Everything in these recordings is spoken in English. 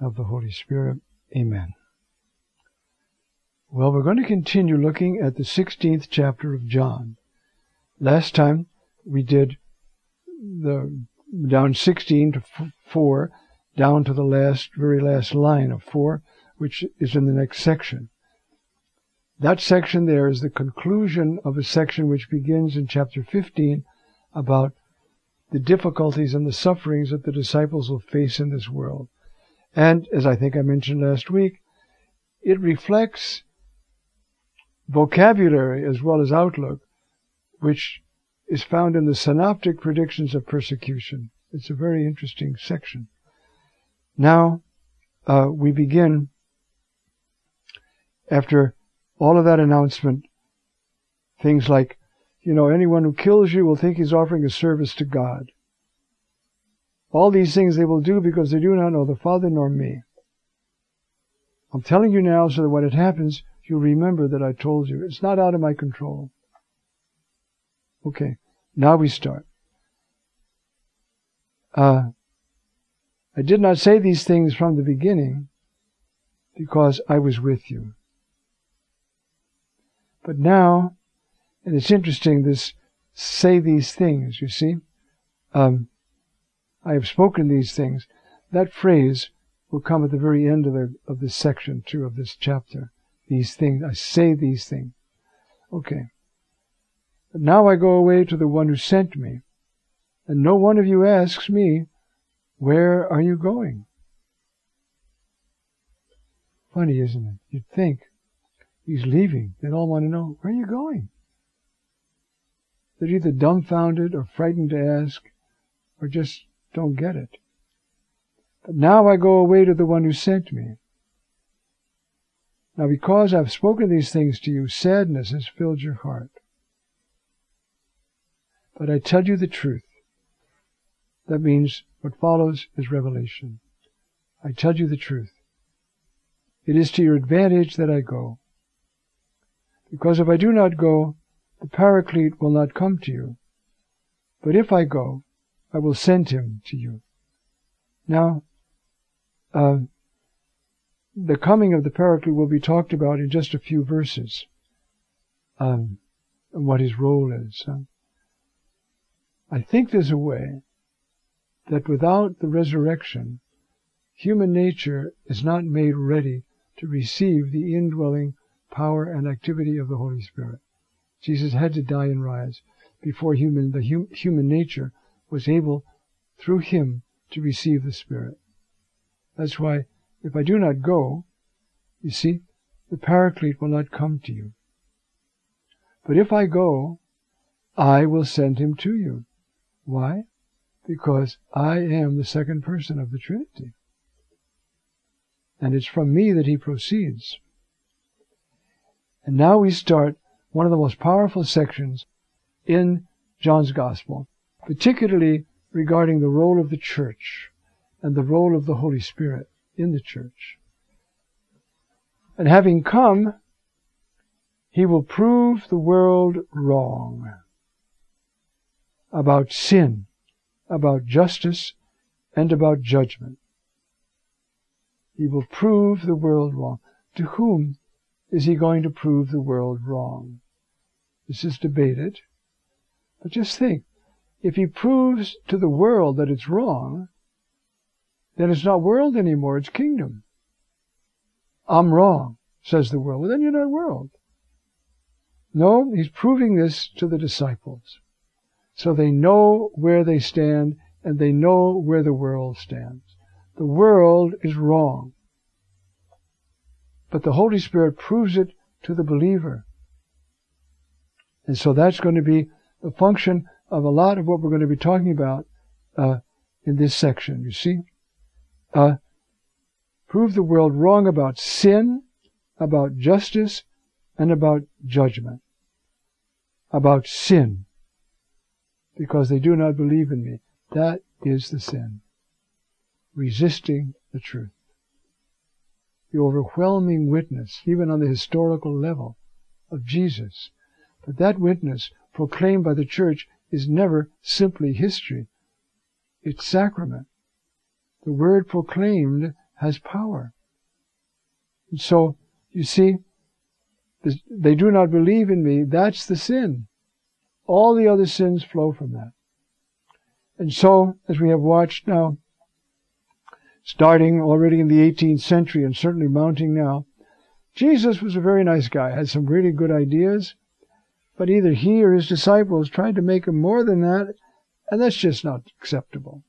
of the Holy Spirit. Amen. Well, we're going to continue looking at the 16th chapter of John. Last time we did the down 16 to 4, down to the last, very last line of 4, which is in the next section. That section there is the conclusion of a section which begins in chapter 15 about the difficulties and the sufferings that the disciples will face in this world. And as I think I mentioned last week, it reflects vocabulary as well as outlook, which is found in the synoptic predictions of persecution. It's a very interesting section. Now, uh, we begin after all of that announcement, things like, you know, anyone who kills you will think he's offering a service to God. All these things they will do because they do not know the Father nor me. I'm telling you now so that when it happens, you'll remember that I told you. It's not out of my control. Okay, now we start. Uh, I did not say these things from the beginning because I was with you. But now, and it's interesting, this say these things, you see. Um, I have spoken these things. That phrase will come at the very end of, the, of this section, too, of this chapter. These things. I say these things. Okay. But now I go away to the one who sent me, and no one of you asks me, Where are you going? Funny, isn't it? You'd think he's leaving. They'd all want to know, Where are you going? They're either dumbfounded or frightened to ask, or just don't get it. But now I go away to the one who sent me. Now, because I've spoken these things to you, sadness has filled your heart. But I tell you the truth. That means what follows is revelation. I tell you the truth. It is to your advantage that I go. Because if I do not go, the Paraclete will not come to you. But if I go, I will send him to you. Now, uh, the coming of the Paraclete will be talked about in just a few verses. Um, what his role is. I think there's a way that without the resurrection, human nature is not made ready to receive the indwelling power and activity of the Holy Spirit. Jesus had to die and rise before human the hum, human nature was able through him to receive the Spirit. That's why if I do not go, you see, the Paraclete will not come to you. But if I go, I will send him to you. Why? Because I am the second person of the Trinity. And it's from me that he proceeds. And now we start one of the most powerful sections in John's Gospel particularly regarding the role of the church and the role of the Holy Spirit in the church. And having come, he will prove the world wrong about sin, about justice, and about judgment. He will prove the world wrong. To whom is he going to prove the world wrong? This is debated. But just think, if he proves to the world that it's wrong, then it's not world anymore, it's kingdom. I'm wrong, says the world. Well, then you're not world. No, he's proving this to the disciples. So they know where they stand and they know where the world stands. The world is wrong. But the Holy Spirit proves it to the believer. And so that's going to be the function of a lot of what we're going to be talking about uh, in this section. You see, uh, prove the world wrong about sin, about justice, and about judgment. About sin. Because they do not believe in me. That is the sin. Resisting the truth. The overwhelming witness, even on the historical level, of Jesus. But that witness proclaimed by the church is never simply history. It's sacrament. The word proclaimed has power. And so, you see, they do not believe in me. That's the sin. All the other sins flow from that. And so, as we have watched now, starting already in the 18th century and certainly mounting now, Jesus was a very nice guy, had some really good ideas, but either he or his disciples tried to make him more than that, and that's just not acceptable.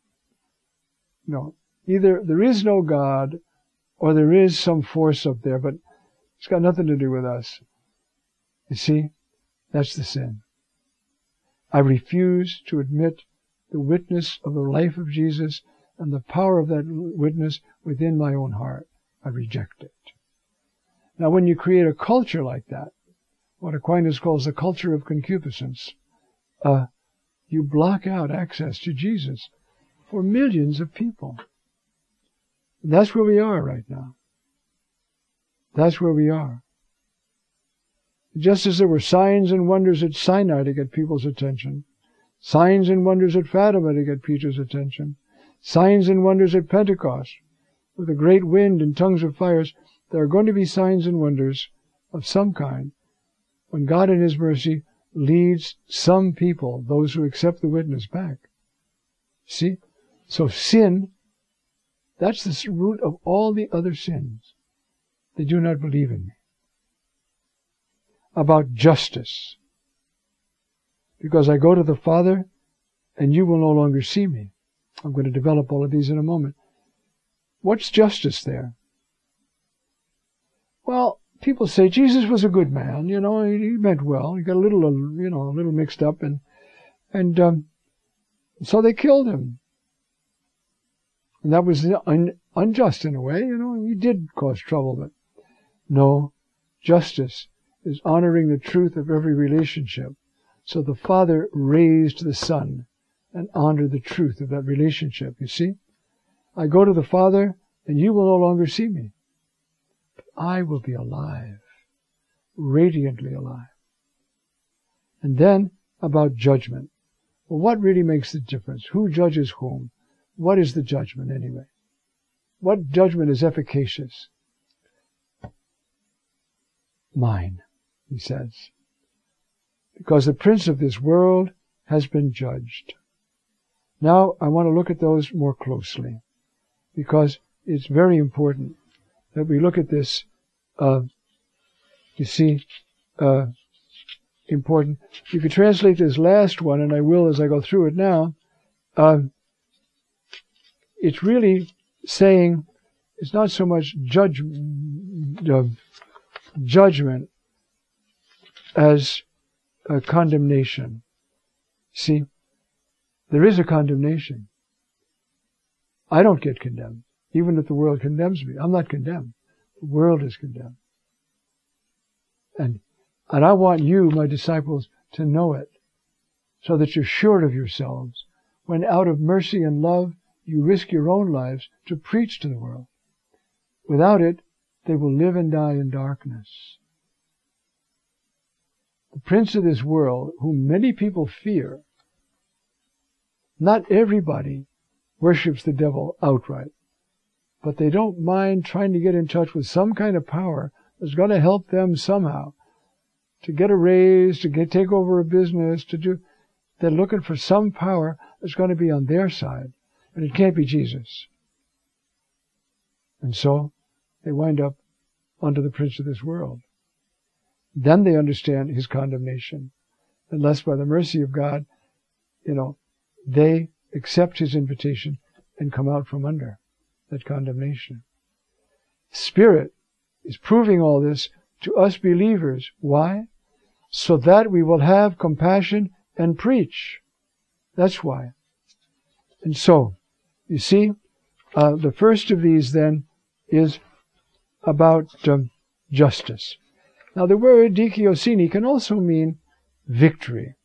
No. Either there is no God, or there is some force up there, but it's got nothing to do with us. You see? That's the sin. I refuse to admit the witness of the life of Jesus and the power of that witness within my own heart. I reject it. Now, when you create a culture like that, what Aquinas calls the culture of concupiscence, uh, you block out access to Jesus for millions of people. And That's where we are right now. That's where we are. Just as there were signs and wonders at Sinai to get people's attention, signs and wonders at Fatima to get Peter's attention, signs and wonders at Pentecost with a great wind and tongues of fires, there are going to be signs and wonders of some kind when God in His mercy leads some people, those who accept the witness, back. See? So sin, that's the root of all the other sins. They do not believe in me. About justice. Because I go to the Father and you will no longer see me. I'm going to develop all of these in a moment. What's justice there? Well, people say Jesus was a good man. You know, he, he meant well. He got a little, you know, a little mixed up, and and um, so they killed him. And that was un, unjust in a way. You know, he did cause trouble, but no, justice is honoring the truth of every relationship. So the Father raised the Son and honored the truth of that relationship. You see, I go to the Father, and you will no longer see me. I will be alive, radiantly alive. And then about judgment. Well, what really makes the difference? Who judges whom? What is the judgment anyway? What judgment is efficacious? Mine, he says. Because the prince of this world has been judged. Now I want to look at those more closely because it's very important that we look at this uh, you see, uh, important. You could translate this last one, and I will as I go through it now. Uh, it's really saying it's not so much judge, uh, judgment as a condemnation. See, there is a condemnation. I don't get condemned, even if the world condemns me. I'm not condemned. The world is condemned. And, and I want you, my disciples, to know it so that you're sure of yourselves when out of mercy and love you risk your own lives to preach to the world. Without it, they will live and die in darkness. The prince of this world, whom many people fear, not everybody worships the devil outright but they don't mind trying to get in touch with some kind of power that's going to help them somehow to get a raise, to get take over a business, to do. They're looking for some power that's going to be on their side, and it can't be Jesus. And so they wind up under the prince of this world. Then they understand his condemnation, unless by the mercy of God, you know, they accept his invitation and come out from under that condemnation. Spirit is proving all this to us believers. Why? So that we will have compassion and preach. That's why. And so, you see, uh, the first of these then is about um, justice. Now, the word dikaiosyne can also mean victory.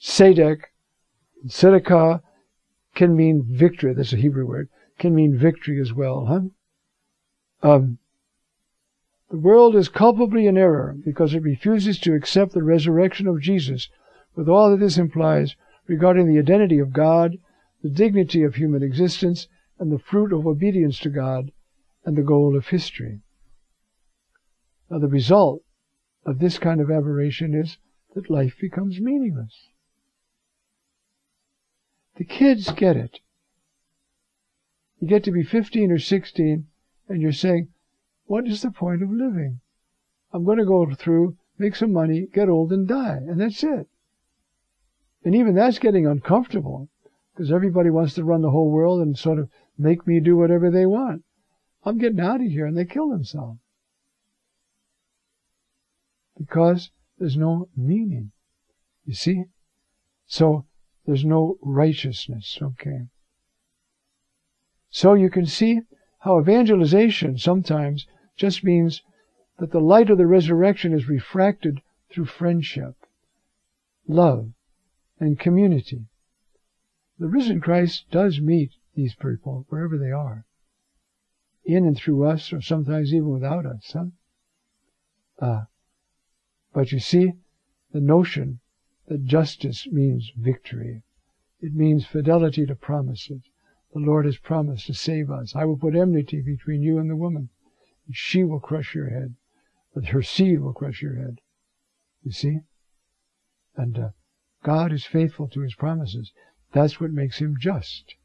Sedek, Sedekah can mean victory. That's a Hebrew word. Can mean victory as well, huh? Um, the world is culpably in error because it refuses to accept the resurrection of Jesus with all that this implies regarding the identity of God, the dignity of human existence, and the fruit of obedience to God, and the goal of history. Now, the result of this kind of aberration is that life becomes meaningless. The kids get it. You get to be 15 or 16, and you're saying, what is the point of living? I'm going to go through, make some money, get old, and die. And that's it. And even that's getting uncomfortable because everybody wants to run the whole world and sort of make me do whatever they want. I'm getting out of here. And they kill themselves. Because there's no meaning. You see? So there's no righteousness. Okay. So you can see how evangelization sometimes just means that the light of the resurrection is refracted through friendship, love, and community. The risen Christ does meet these people wherever they are, in and through us, or sometimes even without us. Huh? Uh, but you see, the notion that justice means victory. It means fidelity to promises. The Lord has promised to save us. I will put enmity between you and the woman And she will crush your head, but her seed will crush your head. You see? And uh, God is faithful to his promises. That's what makes him just.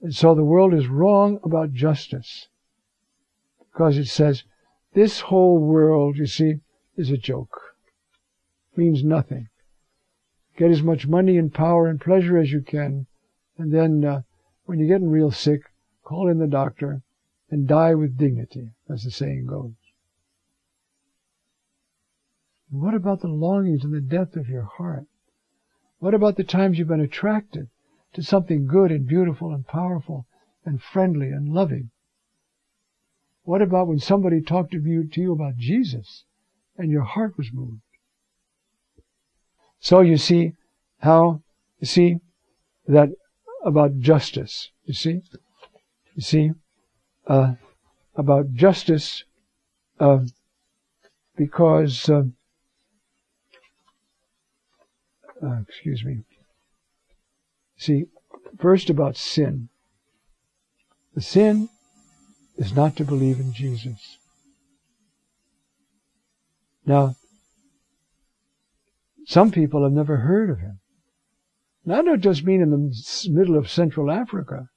And so the world is wrong about justice. Because it says, this whole world, you see, is a joke. Means nothing. Get as much money and power and pleasure as you can. And then, uh, when you're getting real sick, call in the doctor and die with dignity, as the saying goes. And what about the longings and the depth of your heart? What about the times you've been attracted to something good and beautiful and powerful and friendly and loving? What about when somebody talked to you, to you about Jesus and your heart was moved? So you see how, you see that about justice, you see? You see? uh, about justice uh, because, uh, uh, excuse me. See, first about sin. The sin is not to believe in Jesus. Now, some people have never heard of him. Now, I don't just mean in the middle of Central Africa.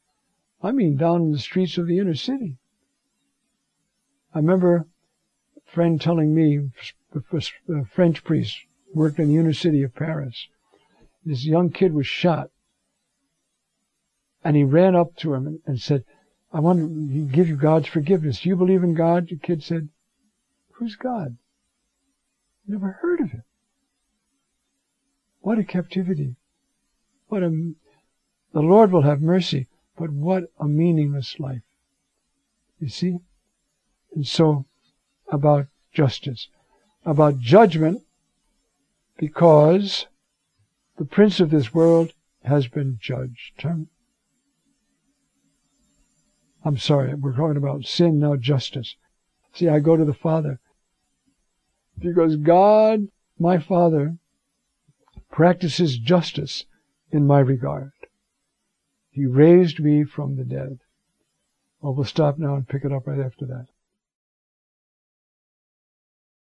I mean down in the streets of the inner city. I remember a friend telling me, a French priest worked in the inner city of Paris. This young kid was shot. And he ran up to him and, and said, I want to give you God's forgiveness. Do you believe in God? The kid said, Who's God? Never heard of him. What a captivity. What a, the Lord will have mercy. But what a meaningless life. You see? And so, about justice, about judgment, because the prince of this world has been judged. I'm sorry, we're talking about sin, now justice. See, I go to the Father because God, my Father, practices justice in my regard. He raised me from the dead. Well, we'll stop now and pick it up right after that.